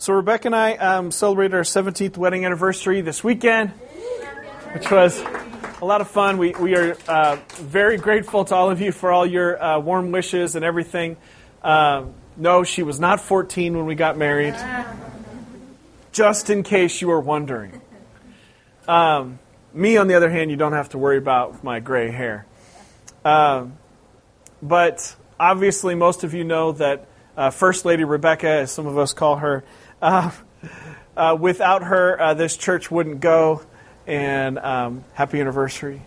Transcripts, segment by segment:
So Rebecca and I um, celebrated our 17th wedding anniversary this weekend, which was a lot of fun. We, we are uh, very grateful to all of you for all your uh, warm wishes and everything. Um, no, she was not 14 when we got married, just in case you were wondering. Um, me, on the other hand, you don't have to worry about my gray hair. Um, but obviously, most of you know that uh, First Lady Rebecca, as some of us call her, uh, uh, without her, uh, this church wouldn't go. And um, happy anniversary.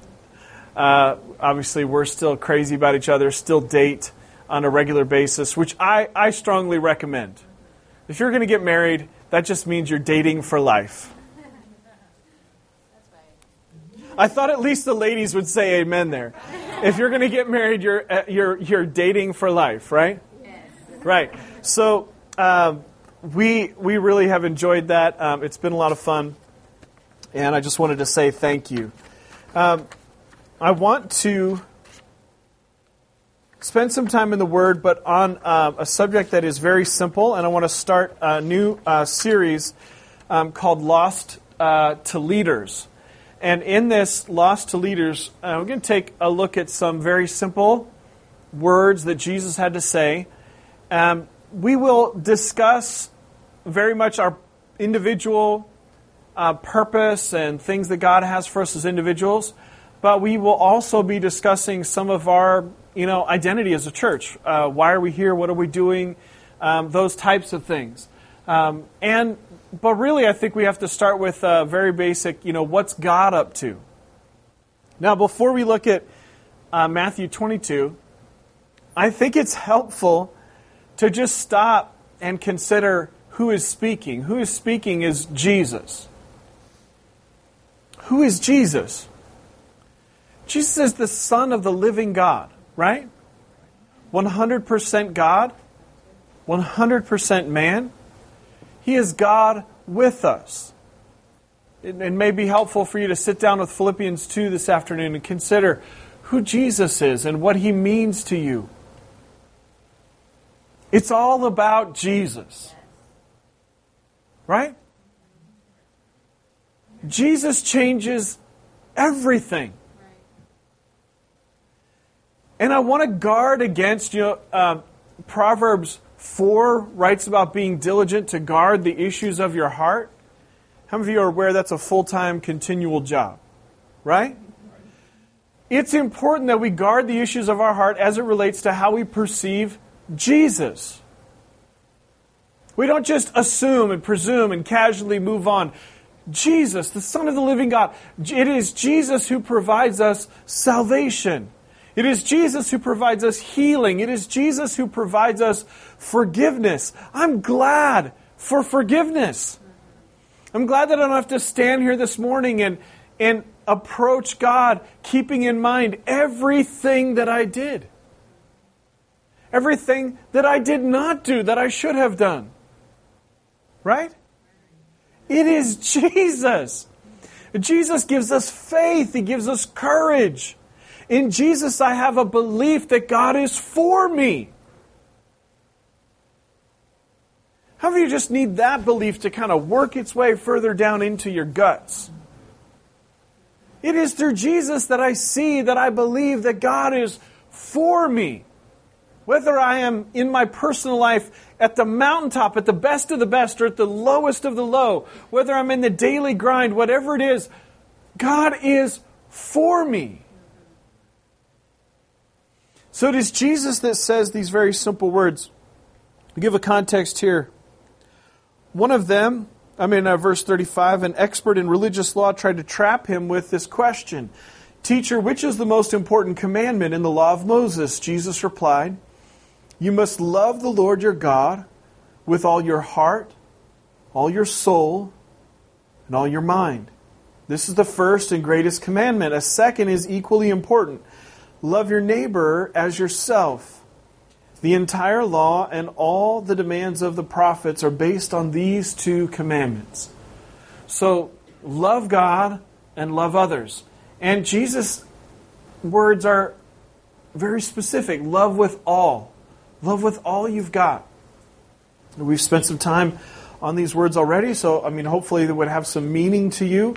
Uh, obviously, we're still crazy about each other, still date on a regular basis, which I, I strongly recommend. If you're going to get married, that just means you're dating for life. I thought at least the ladies would say amen there. If you're going to get married, you're, uh, you're, you're dating for life, right? Yes. Right. So, um, we we really have enjoyed that. Um, it's been a lot of fun, and I just wanted to say thank you. Um, I want to spend some time in the Word, but on uh, a subject that is very simple, and I want to start a new uh, series um, called "Lost uh, to Leaders." And in this "Lost to Leaders," we're going to take a look at some very simple words that Jesus had to say. Um, we will discuss very much our individual uh, purpose and things that God has for us as individuals, but we will also be discussing some of our, you know, identity as a church. Uh, why are we here? What are we doing? Um, those types of things. Um, and but really, I think we have to start with uh, very basic. You know, what's God up to? Now, before we look at uh, Matthew 22, I think it's helpful to just stop and consider who is speaking. Who is speaking is Jesus. Who is Jesus? Jesus is the Son of the living God, right? 100% God, 100% man. He is God with us. It, it, may be helpful for you to sit down with Philippians 2 this afternoon and consider who Jesus is and what he means to you. It's all about Jesus. Right? Jesus changes everything. And I want to guard against, you know, uh, Proverbs 4 writes about being diligent to guard the issues of your heart. How many of you are aware that's a full time, continual job? Right? It's important that we guard the issues of our heart as it relates to how we perceive Jesus. We don't just assume and presume and casually move on. Jesus, the Son of the living God, it is Jesus who provides us salvation. It is Jesus who provides us healing. It is Jesus who provides us forgiveness. I'm glad for forgiveness. I'm glad that I don't have to stand here this morning and, and approach God keeping in mind everything that I did. Everything that I did not do that I should have done. Right? It is Jesus. Jesus gives us faith, He gives us courage. In Jesus, I have a belief that God is for me. How many of you just need that belief to kind of work its way further down into your guts? It is through Jesus that I see, that I believe that God is for me. Whether I am in my personal life at the mountaintop, at the best of the best, or at the lowest of the low, whether I'm in the daily grind, whatever it is, God is for me. So it is Jesus that says these very simple words. Give a context here, one of them, I mean, uh, verse 35, an expert in religious law tried to trap him with this question Teacher, which is the most important commandment in the law of Moses? Jesus replied, you must love the Lord your God with all your heart, all your soul, and all your mind. This is the first and greatest commandment. A second is equally important love your neighbor as yourself. The entire law and all the demands of the prophets are based on these two commandments. So, love God and love others. And Jesus' words are very specific love with all. Love with all you've got. We've spent some time on these words already, so I mean, hopefully, they would have some meaning to you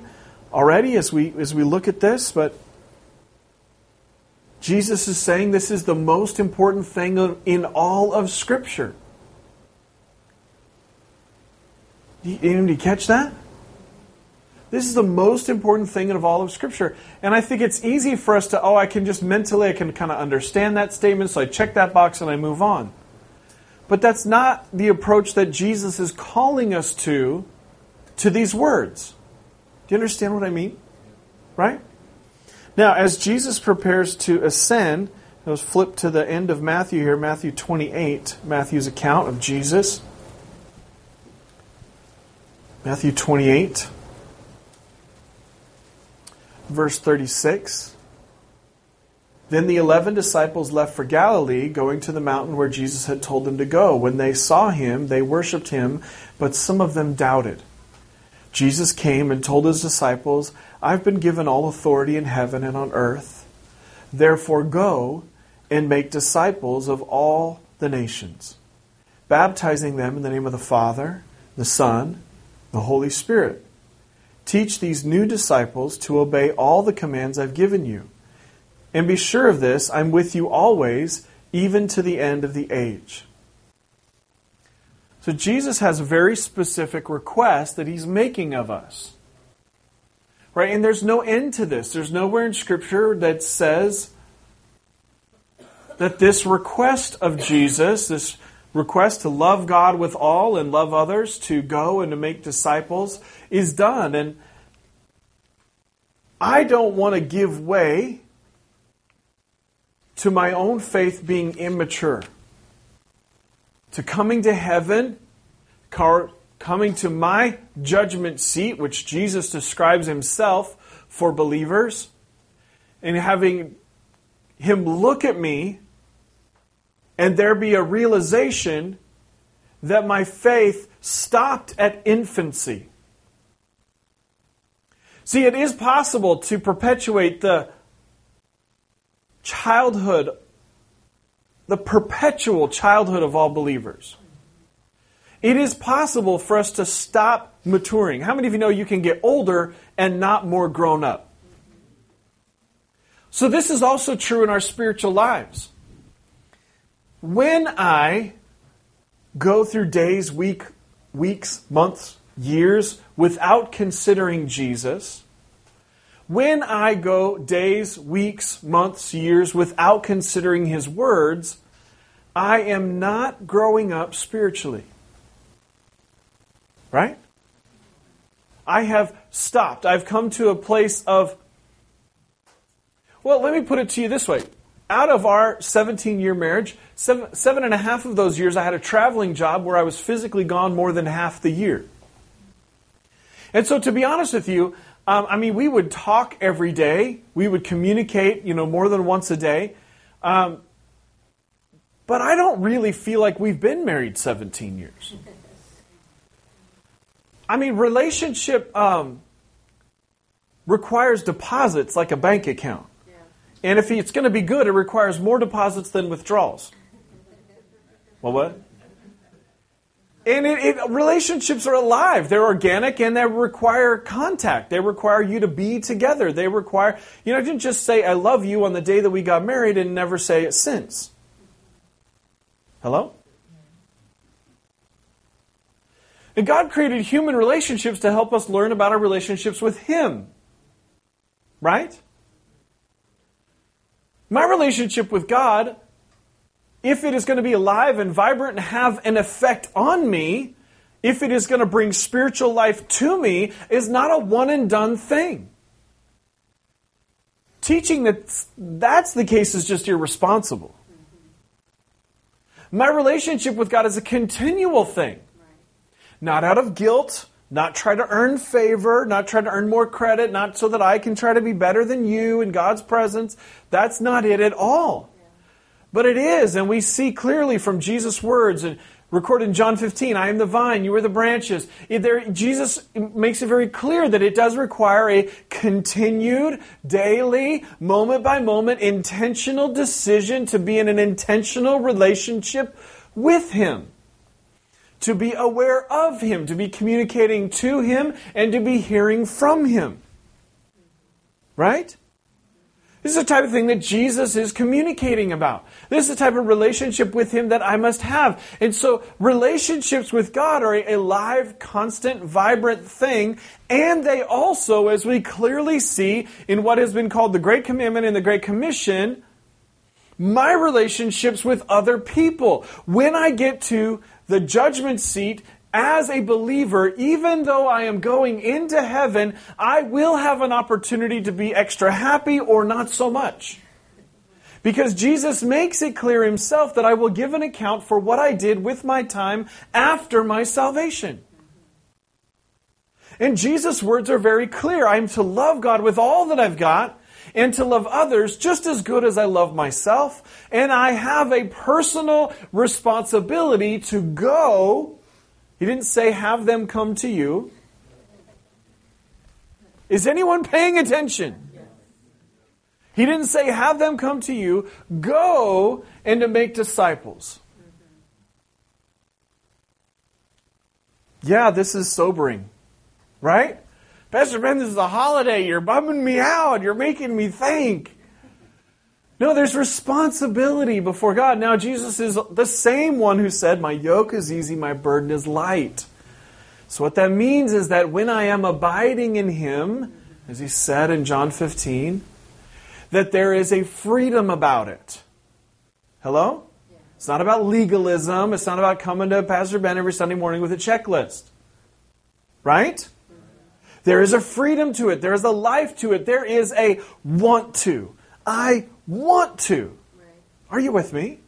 already as we as we look at this. But Jesus is saying this is the most important thing in all of Scripture. Did you catch that? This is the most important thing of all of Scripture. And I think it's easy for us to, oh, I can just mentally, I can kind of understand that statement, so I check that box and I move on. But that's not the approach that Jesus is calling us to, to these words. Do you understand what I mean? Right? Now, as Jesus prepares to ascend, let's flip to the end of Matthew here, Matthew 28, Matthew's account of Jesus. Matthew 28 verse 36. Then the eleven disciples left for Galilee, going to the mountain where Jesus had told them to go. When they saw him, they worshipped him, but some of them doubted. Jesus came and told his disciples, I've been given all authority in heaven and on earth. Therefore, go and make disciples of all the nations, baptizing them in the name of the Father, the Son, the Holy Spirit Teach these new disciples to obey all the commands I've given you. And be sure of this I'm with you always, even to the end of the age. So Jesus has a very specific request that he's making of us. Right? And there's no end to this. There's nowhere in Scripture that says that this request of Jesus, this request to love God with all and love others, to go and to make disciples, is done. And I don't want to give way to my own faith being immature, to coming to heaven, coming to my judgment seat, which Jesus describes himself for believers, and having him look at me and there be a realization that my faith stopped at infancy. See, it is possible to perpetuate the childhood, the perpetual childhood of all believers. It is possible for us to stop maturing. How many of you know you can get older and not more grown up? So, this is also true in our spiritual lives. When I go through days, week, weeks, months, years without considering Jesus, when I go days, weeks, months, years without considering his words, I am not growing up spiritually. Right? I have stopped. I've come to a place of, well, let me put it to you this way out of our 17 year marriage, seven, seven and a half of those years I had a traveling job where I was physically gone more than half the year. And so, to be honest with you, um, I mean, we would talk every day. We would communicate, you know, more than once a day. Um, but I don't really feel like we've been married 17 years. I mean, relationship um, requires deposits like a bank account. And if it's going to be good, it requires more deposits than withdrawals. Well, what? And it, it, relationships are alive. They're organic and they require contact. They require you to be together. They require, you know, I didn't just say, I love you on the day that we got married and never say it since. Hello? And God created human relationships to help us learn about our relationships with Him. Right? My relationship with God, if it is going to be alive and vibrant and have an effect on me, if it is going to bring spiritual life to me, is not a one and done thing. Teaching that that's the case is just irresponsible. My relationship with God is a continual thing. Not out of guilt, not try to earn favor, not try to earn more credit, not so that I can try to be better than you in God's presence. That's not it at all. But it is, and we see clearly from Jesus' words and recorded in John 15, I am the vine, you are the branches. There, Jesus makes it very clear that it does require a continued, daily, moment by moment, intentional decision to be in an intentional relationship with Him. To be aware of Him, to be communicating to Him, and to be hearing from Him. Right? This is the type of thing that Jesus is communicating about. This is the type of relationship with Him that I must have. And so, relationships with God are a live, constant, vibrant thing. And they also, as we clearly see in what has been called the Great Commandment and the Great Commission, my relationships with other people. When I get to the judgment seat as a believer, even though I am going into heaven, I will have an opportunity to be extra happy or not so much. Because Jesus makes it clear himself that I will give an account for what I did with my time after my salvation. And Jesus' words are very clear. I am to love God with all that I've got and to love others just as good as I love myself. And I have a personal responsibility to go. He didn't say, have them come to you. Is anyone paying attention? He didn't say, have them come to you. Go and to make disciples. Yeah, this is sobering, right? Pastor Ben, this is a holiday. You're bumming me out. You're making me think. No, there's responsibility before God. Now, Jesus is the same one who said, My yoke is easy, my burden is light. So, what that means is that when I am abiding in Him, as He said in John 15, that there is a freedom about it. Hello? It's not about legalism. It's not about coming to Pastor Ben every Sunday morning with a checklist. Right? There is a freedom to it. There is a life to it. There is a want to. I want to. Are you with me?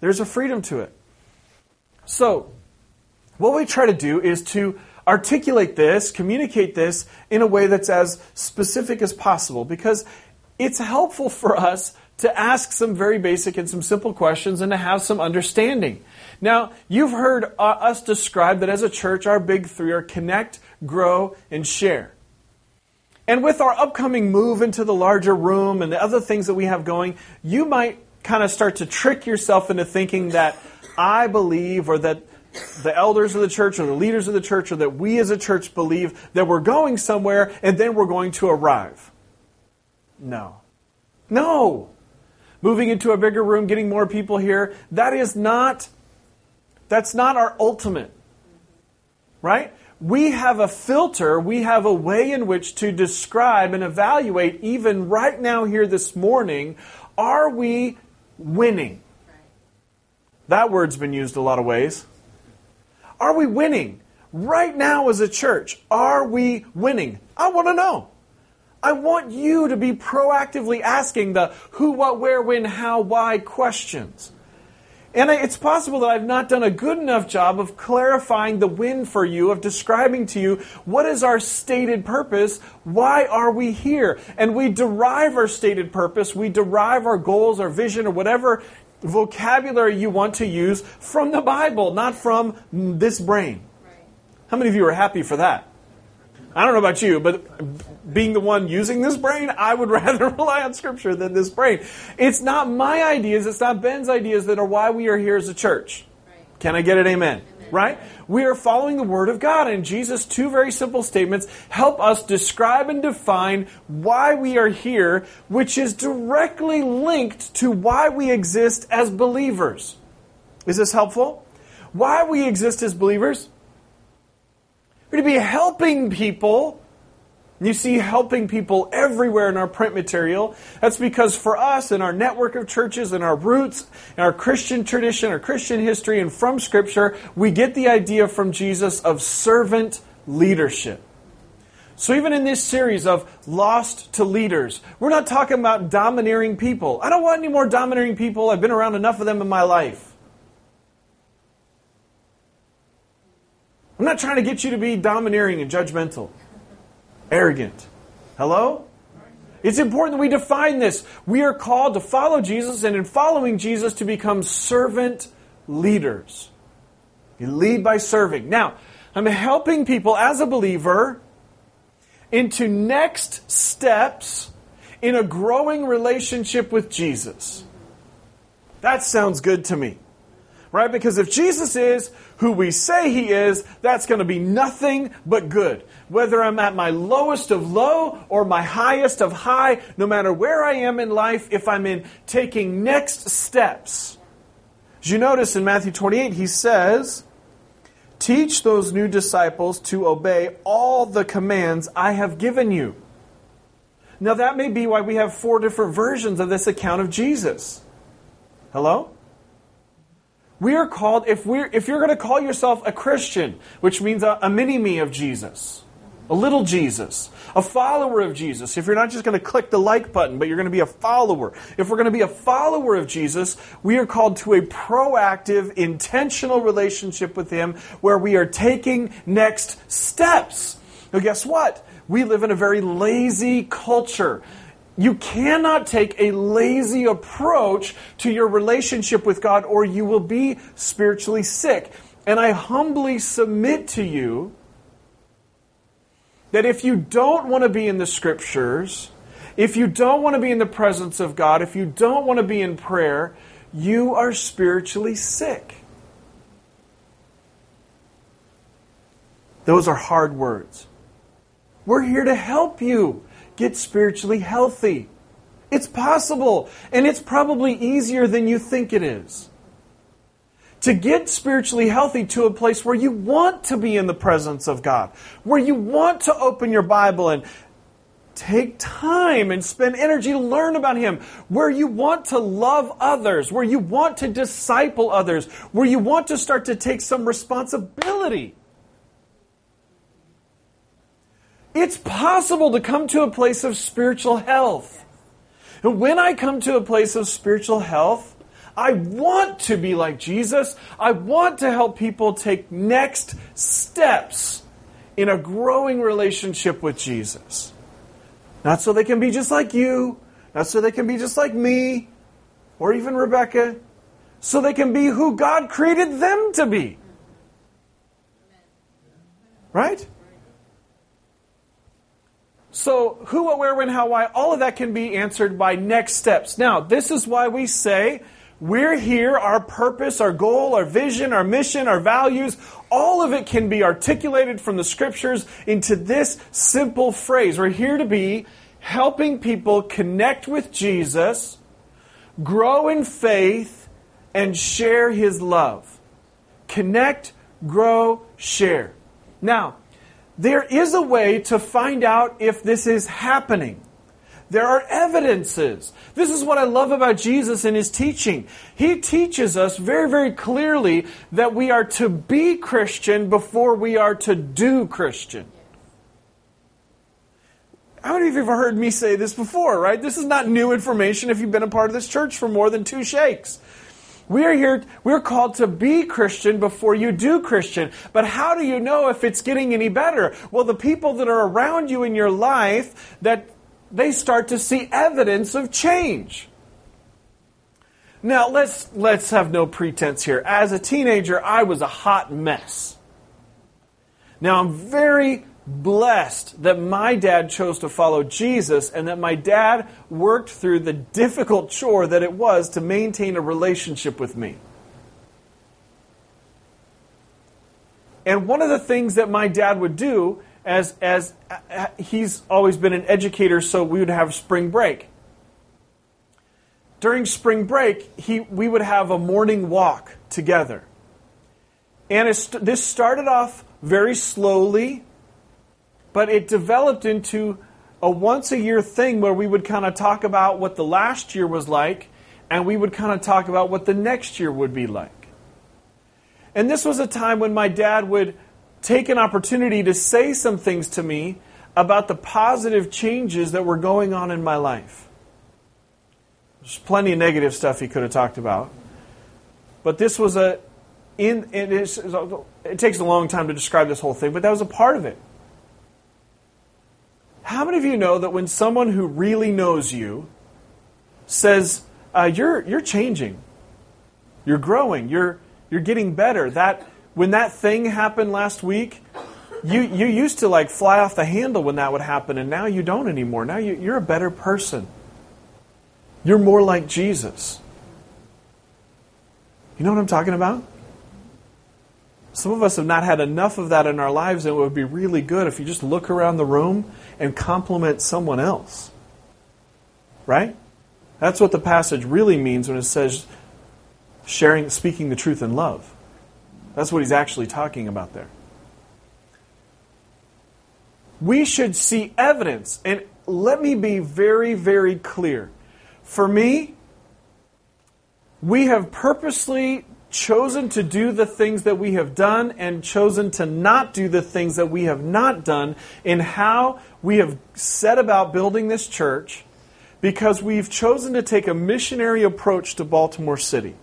There's a freedom to it. So, what we try to do is to articulate this, communicate this in a way that's as specific as possible because it's helpful for us to ask some very basic and some simple questions and to have some understanding. Now, you've heard uh, us describe that as a church, our big three are connect, grow, and share. And with our upcoming move into the larger room and the other things that we have going, you might kind of start to trick yourself into thinking that I believe or that the elders of the church or the leaders of the church or that we as a church believe that we're going somewhere and then we're going to arrive. No. No. Moving into a bigger room, getting more people here, that is not that's not our ultimate. Right? We have a filter, we have a way in which to describe and evaluate, even right now here this morning, are we winning? That word's been used a lot of ways. Are we winning? Right now as a church, are we winning? I want to know. I want you to be proactively asking the who, what, where, when, how, why questions. And it's possible that I've not done a good enough job of clarifying the win for you, of describing to you what is our stated purpose, why are we here? And we derive our stated purpose, we derive our goals, our vision, or whatever vocabulary you want to use from the Bible, not from this brain. How many of you are happy for that? I don't know about you, but being the one using this brain, I would rather rely on Scripture than this brain. It's not my ideas, it's not Ben's ideas that are why we are here as a church. Right. Can I get it? Amen. Amen. Right? We are following the Word of God, and Jesus' two very simple statements help us describe and define why we are here, which is directly linked to why we exist as believers. Is this helpful? Why we exist as believers? We're to be helping people. You see helping people everywhere in our print material. That's because for us in our network of churches and our roots and our Christian tradition, our Christian history, and from Scripture, we get the idea from Jesus of servant leadership. So even in this series of lost to leaders, we're not talking about domineering people. I don't want any more domineering people. I've been around enough of them in my life. I'm not trying to get you to be domineering and judgmental, arrogant. Hello? It's important that we define this. We are called to follow Jesus, and in following Jesus, to become servant leaders. You lead by serving. Now, I'm helping people as a believer into next steps in a growing relationship with Jesus. That sounds good to me. Right? Because if Jesus is who we say he is, that's going to be nothing but good. Whether I'm at my lowest of low or my highest of high, no matter where I am in life, if I'm in taking next steps. As you notice in Matthew 28, he says, Teach those new disciples to obey all the commands I have given you. Now, that may be why we have four different versions of this account of Jesus. Hello? We are called, if, we're, if you're going to call yourself a Christian, which means a, a mini me of Jesus, a little Jesus, a follower of Jesus, if you're not just going to click the like button, but you're going to be a follower, if we're going to be a follower of Jesus, we are called to a proactive, intentional relationship with Him where we are taking next steps. Now, guess what? We live in a very lazy culture. You cannot take a lazy approach to your relationship with God or you will be spiritually sick. And I humbly submit to you that if you don't want to be in the scriptures, if you don't want to be in the presence of God, if you don't want to be in prayer, you are spiritually sick. Those are hard words. We're here to help you get spiritually healthy. It's possible, and it's probably easier than you think it is. To get spiritually healthy to a place where you want to be in the presence of God, where you want to open your Bible and take time and spend energy to learn about Him, where you want to love others, where you want to disciple others, where you want to start to take some responsibility It's possible to come to a place of spiritual health. And when I come to a place of spiritual health, I want to be like Jesus. I want to help people take next steps in a growing relationship with Jesus. Not so they can be just like you, not so they can be just like me, or even Rebecca, so they can be who God created them to be. Right? So, who, what, where, when, how, why, all of that can be answered by next steps. Now, this is why we say we're here, our purpose, our goal, our vision, our mission, our values, all of it can be articulated from the scriptures into this simple phrase. We're here to be helping people connect with Jesus, grow in faith, and share his love. Connect, grow, share. Now, there is a way to find out if this is happening. There are evidences. This is what I love about Jesus and his teaching. He teaches us very, very clearly that we are to be Christian before we are to do Christian. How many of you have heard me say this before, right? This is not new information if you've been a part of this church for more than two shakes. We are here, we're called to be Christian before you do Christian. But how do you know if it's getting any better? Well, the people that are around you in your life, that they start to see evidence of change. Now, let's, let's have no pretense here. As a teenager, I was a hot mess. Now, I'm very blessed that my dad chose to follow Jesus and that my dad worked through the difficult chore that it was to maintain a relationship with me. And one of the things that my dad would do, as, as uh, he's always been an educator, so we would have spring break. During spring break, he, we would have a morning walk together. And this started off very slowly but it developed into a once a year thing where we would kind of talk about what the last year was like and we would kind of talk about what the next year would be like. And this was a time when my dad would take an opportunity to say some things to me about the positive changes that were going on in my life. There's plenty of negative stuff he could have talked about. But this was a in it, is, it takes a long time to describe this whole thing, but that was a part of it. How many of you know that when someone who really knows you says, uh, you're, you're changing, you're growing, you're, you're getting better, that when that thing happened last week, you, you used to like fly off the handle when that would happen, and now you don't anymore. Now you, you're a better person. You're more like Jesus. You know what I'm talking about? Some of us have not had enough of that in our lives, and it would be really good if you just look around the room and compliment someone else. Right? That's what the passage really means when it says sharing, speaking the truth in love. That's what he's actually talking about there. We should see evidence. And let me be very, very clear. For me, we have purposely chosen to do the things that we have done and chosen to not do the things that we have not done in how we have set about building this church because we've chosen to take a missionary approach to Baltimore City.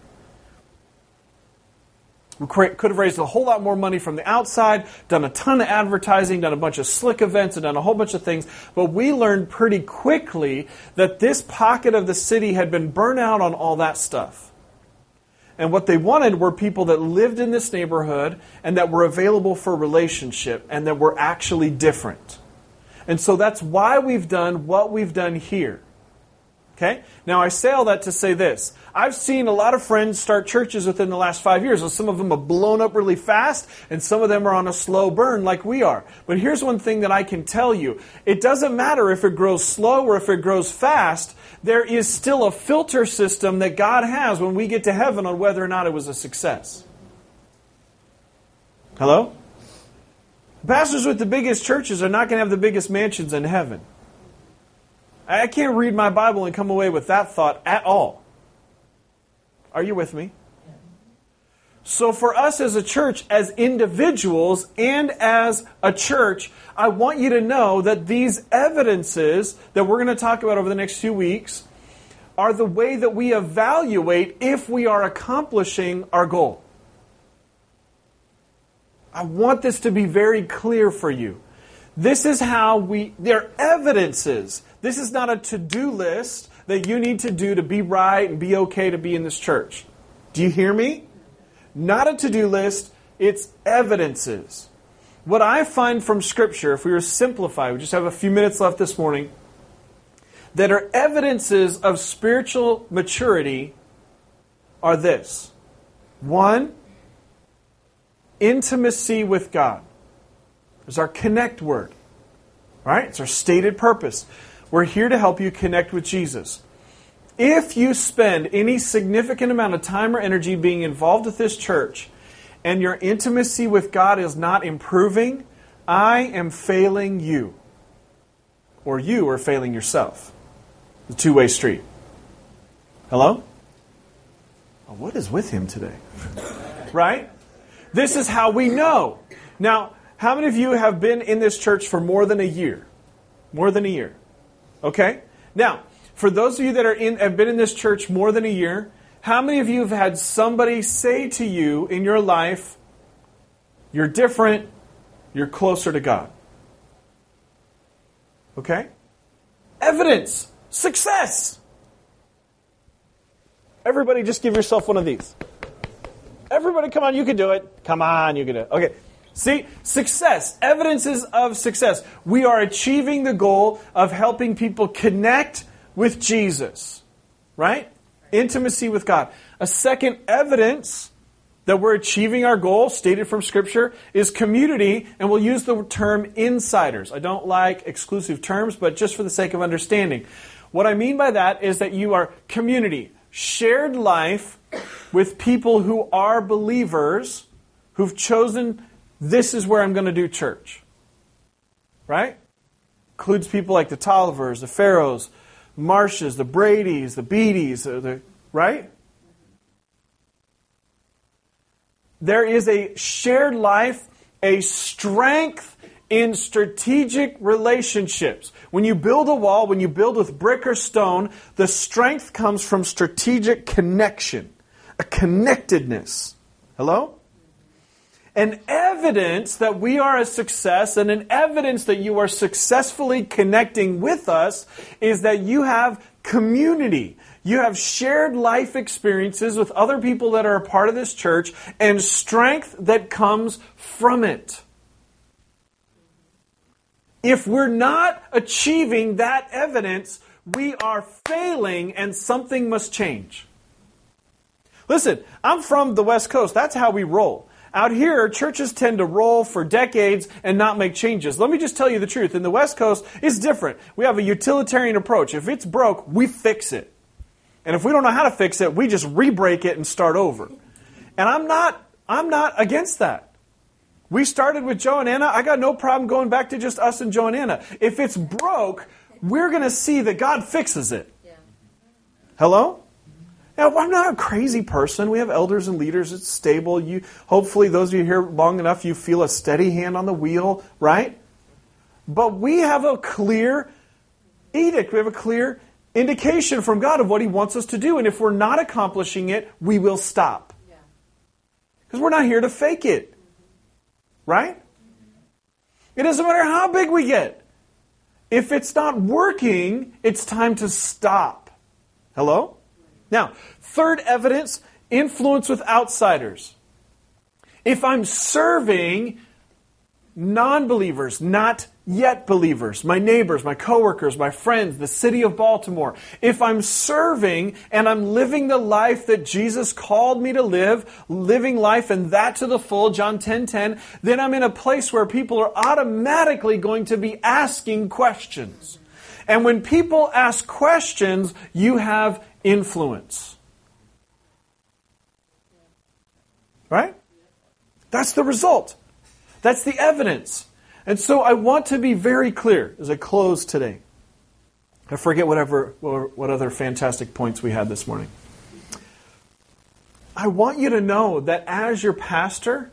We could have raised a whole lot more money from the outside, done a ton of advertising, done a bunch of slick events, and done a whole bunch of things. But we learned pretty quickly that this pocket of the city had been burnt out on all that stuff. And what they wanted were people that lived in this neighborhood and that were available for relationship and that were actually different. And so that's why we've done what we've done here. Okay? Now, I say all that to say this. I've seen a lot of friends start churches within the last five years. some of them have blown up really fast, and some of them are on a slow burn like we are. But here's one thing that I can tell you it doesn't matter if it grows slow or if it grows fast, there is still a filter system that God has when we get to heaven on whether or not it was a success. Hello? Pastors with the biggest churches are not going to have the biggest mansions in heaven. I can't read my Bible and come away with that thought at all. Are you with me? So, for us as a church, as individuals, and as a church, I want you to know that these evidences that we're going to talk about over the next few weeks are the way that we evaluate if we are accomplishing our goal. I want this to be very clear for you. This is how we, they're evidences this is not a to do list that you need to do to be right and be okay to be in this church. Do you hear me? Not a to do list, it's evidences. What I find from Scripture, if we were to simplify, we just have a few minutes left this morning, that are evidences of spiritual maturity are this one, intimacy with God. There's our connect word, right? It's our stated purpose. We're here to help you connect with Jesus. If you spend any significant amount of time or energy being involved with this church and your intimacy with God is not improving, I am failing you. Or you are failing yourself. The two way street. Hello? What is with him today? right? This is how we know. Now, how many of you have been in this church for more than a year? More than a year. Okay? Now, for those of you that are in, have been in this church more than a year, how many of you have had somebody say to you in your life, you're different, you're closer to God? Okay? Evidence, success. Everybody, just give yourself one of these. Everybody, come on, you can do it. Come on, you can do it. Okay. See, success, evidences of success. We are achieving the goal of helping people connect with Jesus, right? Intimacy with God. A second evidence that we're achieving our goal, stated from Scripture, is community, and we'll use the term insiders. I don't like exclusive terms, but just for the sake of understanding. What I mean by that is that you are community, shared life with people who are believers who've chosen this is where I'm going to do church. Right? Includes people like the Tollivers, the Pharaohs, Marshes, the Brady's, the Beatties, the, the, right? There is a shared life, a strength in strategic relationships. When you build a wall, when you build with brick or stone, the strength comes from strategic connection, a connectedness. Hello? An evidence that we are a success and an evidence that you are successfully connecting with us is that you have community. You have shared life experiences with other people that are a part of this church and strength that comes from it. If we're not achieving that evidence, we are failing and something must change. Listen, I'm from the West Coast. That's how we roll. Out here, churches tend to roll for decades and not make changes. Let me just tell you the truth. In the West Coast, it's different. We have a utilitarian approach. If it's broke, we fix it. And if we don't know how to fix it, we just re-break it and start over. And I'm not I'm not against that. We started with Joe and Anna. I got no problem going back to just us and Joe and Anna. If it's broke, we're going to see that God fixes it. Yeah. Hello? Now, I'm not a crazy person. We have elders and leaders. It's stable. You, hopefully, those of you here long enough, you feel a steady hand on the wheel, right? But we have a clear edict. We have a clear indication from God of what He wants us to do. And if we're not accomplishing it, we will stop. Because we're not here to fake it. Right? It doesn't matter how big we get. If it's not working, it's time to stop. Hello? Now, third evidence influence with outsiders. If I'm serving non believers, not yet believers, my neighbors, my coworkers, my friends, the city of Baltimore, if I'm serving and I'm living the life that Jesus called me to live, living life and that to the full, John 10 10, then I'm in a place where people are automatically going to be asking questions. And when people ask questions, you have influence. Right? That's the result. That's the evidence. And so I want to be very clear as I close today. I forget whatever what other fantastic points we had this morning. I want you to know that as your pastor,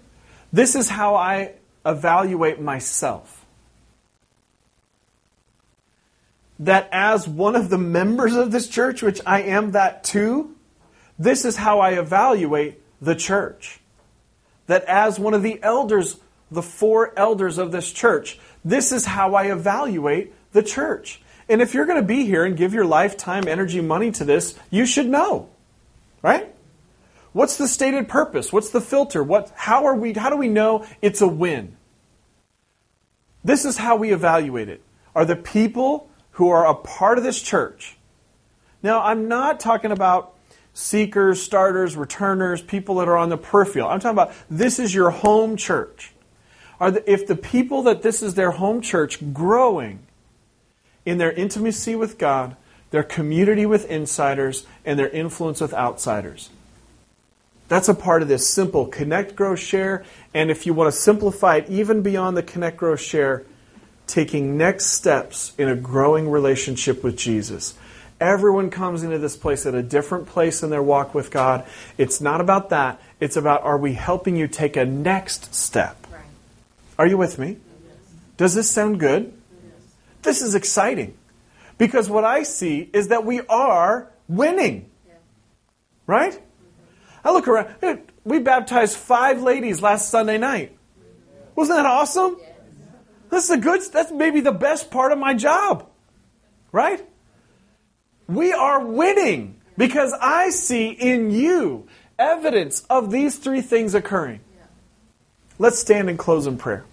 this is how I evaluate myself. That as one of the members of this church, which I am that too, this is how I evaluate the church. That as one of the elders, the four elders of this church, this is how I evaluate the church. And if you're going to be here and give your lifetime, energy, money to this, you should know. Right? What's the stated purpose? What's the filter? What how are we how do we know it's a win? This is how we evaluate it. Are the people who are a part of this church. Now, I'm not talking about seekers, starters, returners, people that are on the peripheral. I'm talking about this is your home church. Are the, if the people that this is their home church growing in their intimacy with God, their community with insiders, and their influence with outsiders. That's a part of this simple connect, grow, share. And if you want to simplify it even beyond the connect, grow, share, taking next steps in a growing relationship with Jesus. Everyone comes into this place at a different place in their walk with God. It's not about that. It's about are we helping you take a next step? Right. Are you with me? Yes. Does this sound good? Yes. This is exciting. Because what I see is that we are winning. Yeah. Right? Mm-hmm. I look around. We baptized five ladies last Sunday night. Wasn't that awesome? Yeah. Is a good, that's maybe the best part of my job. Right? We are winning because I see in you evidence of these three things occurring. Let's stand and close in prayer.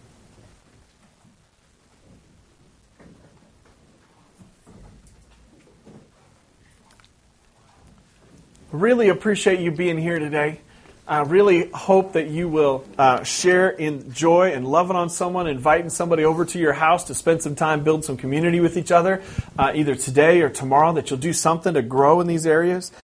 Really appreciate you being here today. I really hope that you will uh, share in joy and loving on someone, inviting somebody over to your house to spend some time, build some community with each other, uh, either today or tomorrow, that you'll do something to grow in these areas.